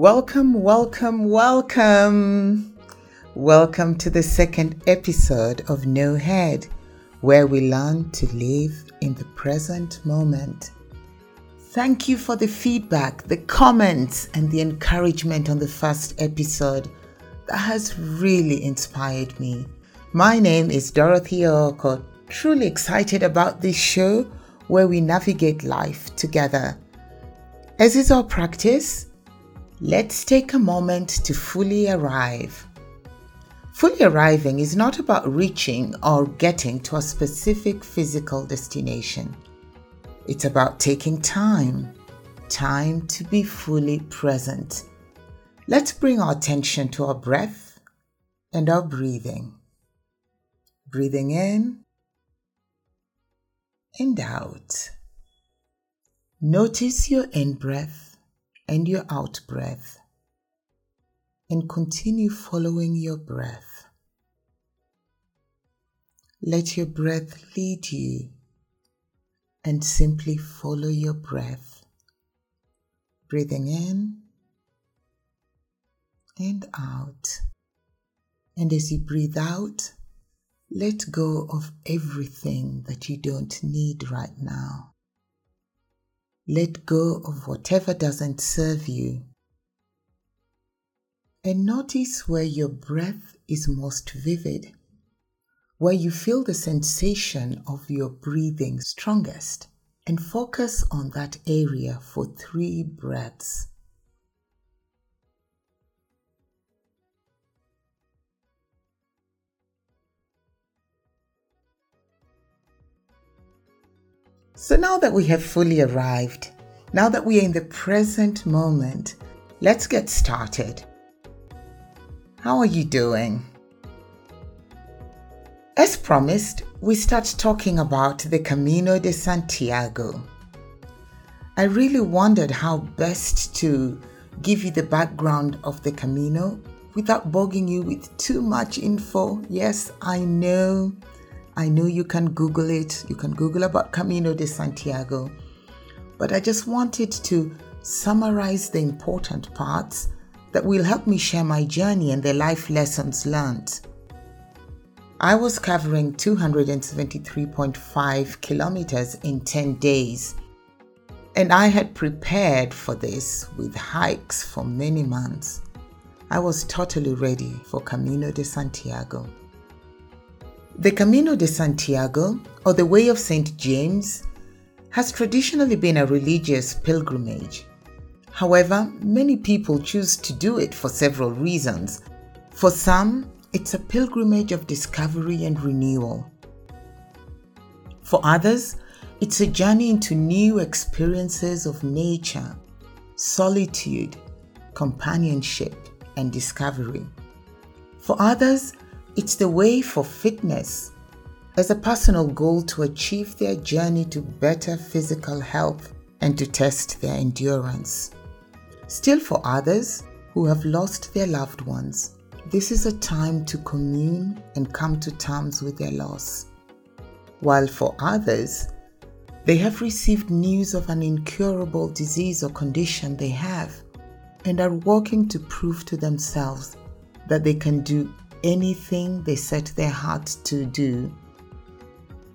Welcome, welcome, welcome. Welcome to the second episode of No Head, where we learn to live in the present moment. Thank you for the feedback, the comments, and the encouragement on the first episode. That has really inspired me. My name is Dorothy Oko. Truly excited about this show where we navigate life together. As is our practice, let's take a moment to fully arrive. Fully arriving is not about reaching or getting to a specific physical destination. It's about taking time, time to be fully present. Let's bring our attention to our breath and our breathing. Breathing in and out. Notice your in breath and your out breath and continue following your breath. Let your breath lead you and simply follow your breath. Breathing in and out. And as you breathe out, let go of everything that you don't need right now. Let go of whatever doesn't serve you. And notice where your breath is most vivid where you feel the sensation of your breathing strongest, and focus on that area for three breaths. So now that we have fully arrived, now that we are in the present moment, let's get started. How are you doing? As promised, we start talking about the Camino de Santiago. I really wondered how best to give you the background of the Camino without bogging you with too much info. Yes, I know. I know you can Google it. You can Google about Camino de Santiago. But I just wanted to summarize the important parts that will help me share my journey and the life lessons learned. I was covering 273.5 kilometers in 10 days, and I had prepared for this with hikes for many months. I was totally ready for Camino de Santiago. The Camino de Santiago, or the Way of St. James, has traditionally been a religious pilgrimage. However, many people choose to do it for several reasons. For some, it's a pilgrimage of discovery and renewal. For others, it's a journey into new experiences of nature, solitude, companionship, and discovery. For others, it's the way for fitness as a personal goal to achieve their journey to better physical health and to test their endurance. Still, for others who have lost their loved ones, this is a time to commune and come to terms with their loss. While for others, they have received news of an incurable disease or condition they have and are working to prove to themselves that they can do anything they set their hearts to do.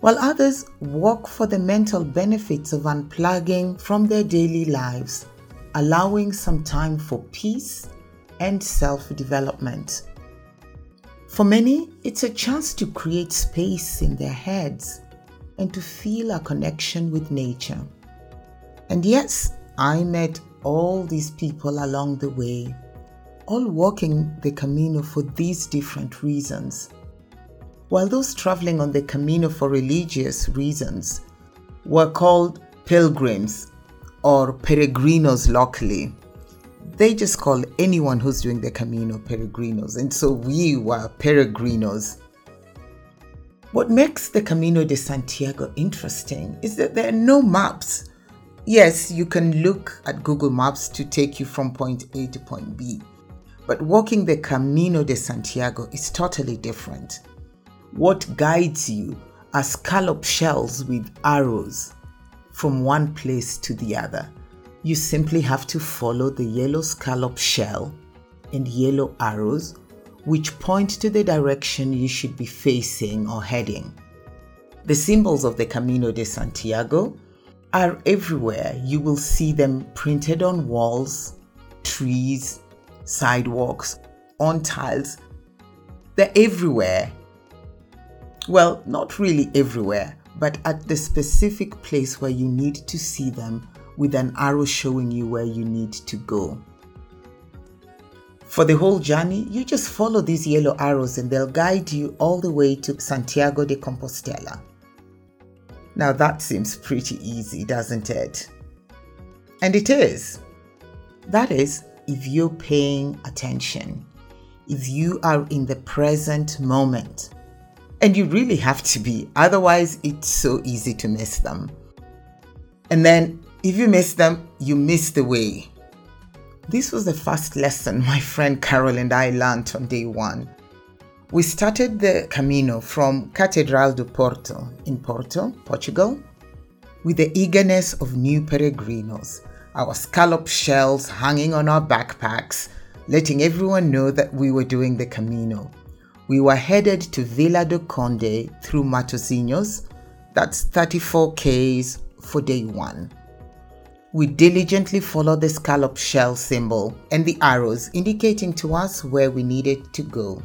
While others work for the mental benefits of unplugging from their daily lives, allowing some time for peace and self development. For many, it's a chance to create space in their heads and to feel a connection with nature. And yes, I met all these people along the way, all walking the Camino for these different reasons. While those traveling on the Camino for religious reasons were called pilgrims or peregrinos locally, they just call anyone who's doing the Camino Peregrinos. And so we were peregrinos. What makes the Camino de Santiago interesting is that there are no maps. Yes, you can look at Google Maps to take you from point A to point B, but walking the Camino de Santiago is totally different. What guides you are scallop shells with arrows from one place to the other you simply have to follow the yellow scallop shell and yellow arrows which point to the direction you should be facing or heading. The symbols of the Camino de Santiago are everywhere. You will see them printed on walls, trees, sidewalks, on tiles. They're everywhere. Well, not really everywhere, but at the specific place where you need to see them with an arrow showing you where you need to go. For the whole journey, you just follow these yellow arrows and they'll guide you all the way to Santiago de Compostela. Now that seems pretty easy, doesn't it? And it is. That is, if you're paying attention, if you are in the present moment. And you really have to be, otherwise, it's so easy to miss them. And then, if you miss them, you miss the way. This was the first lesson my friend Carol and I learned on day one. We started the Camino from Catedral do Porto in Porto, Portugal, with the eagerness of new peregrinos, our scallop shells hanging on our backpacks, letting everyone know that we were doing the Camino. We were headed to Vila do Conde through Matosinhos, that's 34 Ks for day one. We diligently followed the scallop shell symbol and the arrows indicating to us where we needed to go.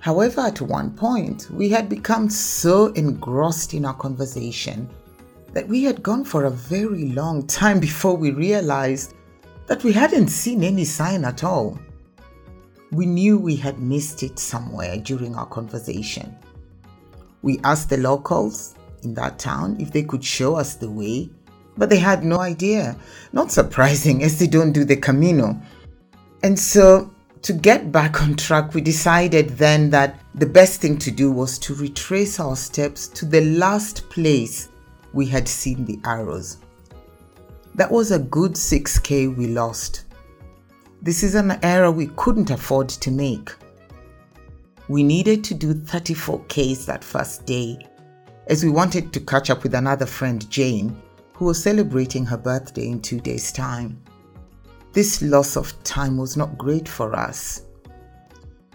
However, at one point, we had become so engrossed in our conversation that we had gone for a very long time before we realized that we hadn't seen any sign at all. We knew we had missed it somewhere during our conversation. We asked the locals in that town if they could show us the way, but they had no idea. Not surprising, as they don't do the Camino. And so to get back on track, we decided then that the best thing to do was to retrace our steps to the last place we had seen the arrows. That was a good 6k we lost. This is an error we couldn't afford to make. We needed to do 34Ks that first day, as we wanted to catch up with another friend, Jane, who was celebrating her birthday in two days' time. This loss of time was not great for us,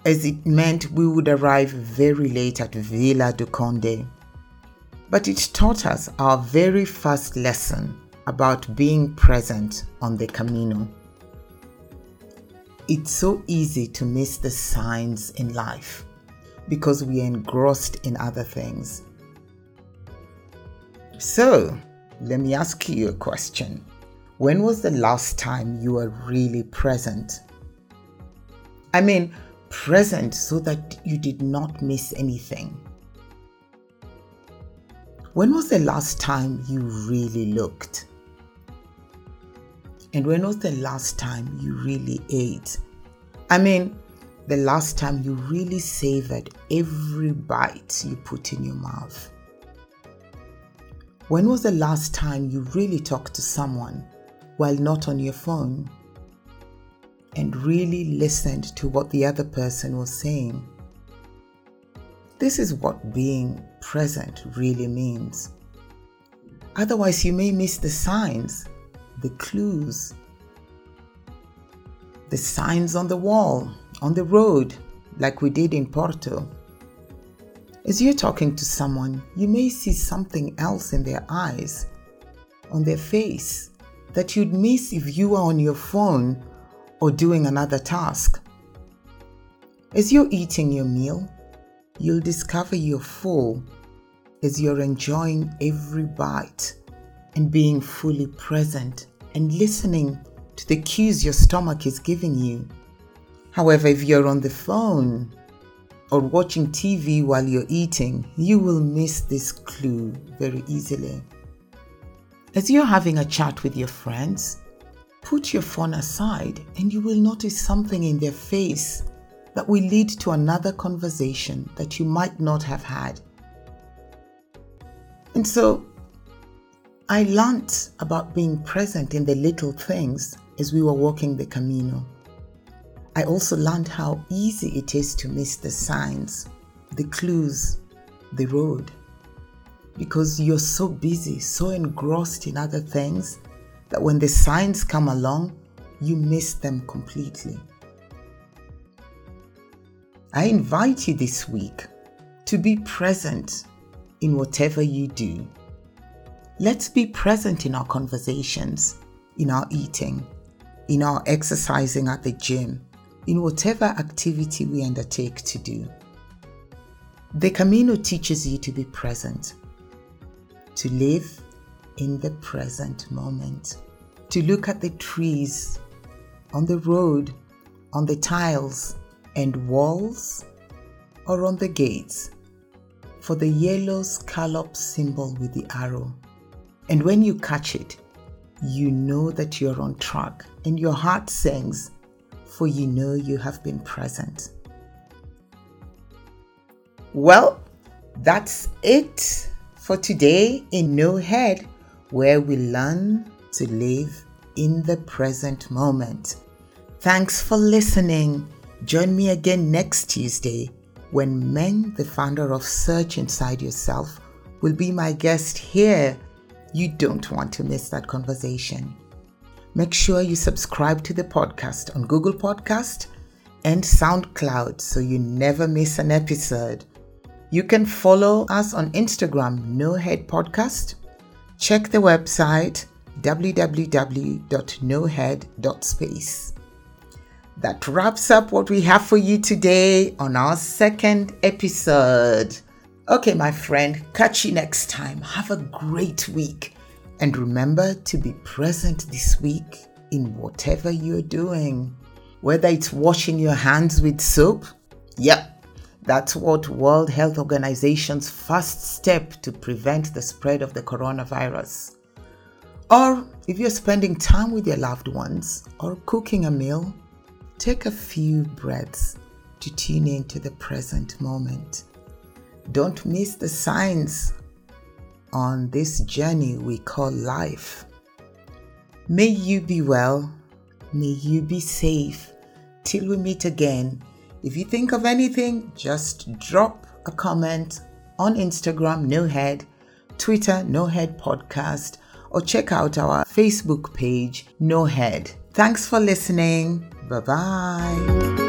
as it meant we would arrive very late at Vila do Conde. But it taught us our very first lesson about being present on the Camino. It's so easy to miss the signs in life because we are engrossed in other things. So, let me ask you a question. When was the last time you were really present? I mean, present so that you did not miss anything. When was the last time you really looked? And when was the last time you really ate? I mean, the last time you really savored every bite you put in your mouth. When was the last time you really talked to someone while not on your phone and really listened to what the other person was saying. This is what being present really means. Otherwise, you may miss the signs, the clues, the signs on the wall, on the road, like we did in Porto. As you're talking to someone, you may see something else in their eyes, on their face, that you'd miss if you were on your phone or doing another task. As you're eating your meal, you'll discover you're full as you're enjoying every bite and being fully present and listening to the cues your stomach is giving you. However, if you're on the phone or watching TV while you're eating, you will miss this clue very easily. As you're having a chat with your friends, put your phone aside and you will notice something in their face that will lead to another conversation that you might not have had. And so I learnt about being present in the little things as we were walking the Camino. I also learned how easy it is to miss the signs, the clues, the road because you're so busy, so engrossed in other things that when the signs come along, you miss them completely. I invite you this week to be present in whatever you do. Let's be present in our conversations, in our eating, in our exercising at the gym, in whatever activity we undertake to do. The Camino teaches you to be present, to live in the present moment, to look at the trees on the road, on the tiles and walls, or on the gates for the yellow scallop symbol with the arrow. And when you catch it, you know that you're on track and your heart sings, for you know you have been present. Well, that's it for today in No Head, where we learn to live in the present moment. Thanks for listening. Join me again next Tuesday when Meng, the founder of Search Inside Yourself, will be my guest here. You don't want to miss that conversation. Make sure you subscribe to the podcast on Google Podcast and SoundCloud so you never miss an episode. You can follow us on Instagram, No Head Podcast. Check the website www.nohead.space. That wraps up what we have for you today on our second episode. Okay, my friend, catch you next time. Have a great week. And remember to be present this week in whatever you're doing. Whether it's washing your hands with soap, yep, that's what World Health Organization's first step to prevent the spread of the coronavirus. Or if you're spending time with your loved ones or cooking a meal, take a few breaths to tune into the present moment. Don't miss the signs on this journey we call life. May you be well. May you be safe. Till we meet again if you think of anything, just drop a comment on Instagram, No Head, Twitter, No Head Podcast, or check out our Facebook page, No Head. Thanks for listening. Bye bye.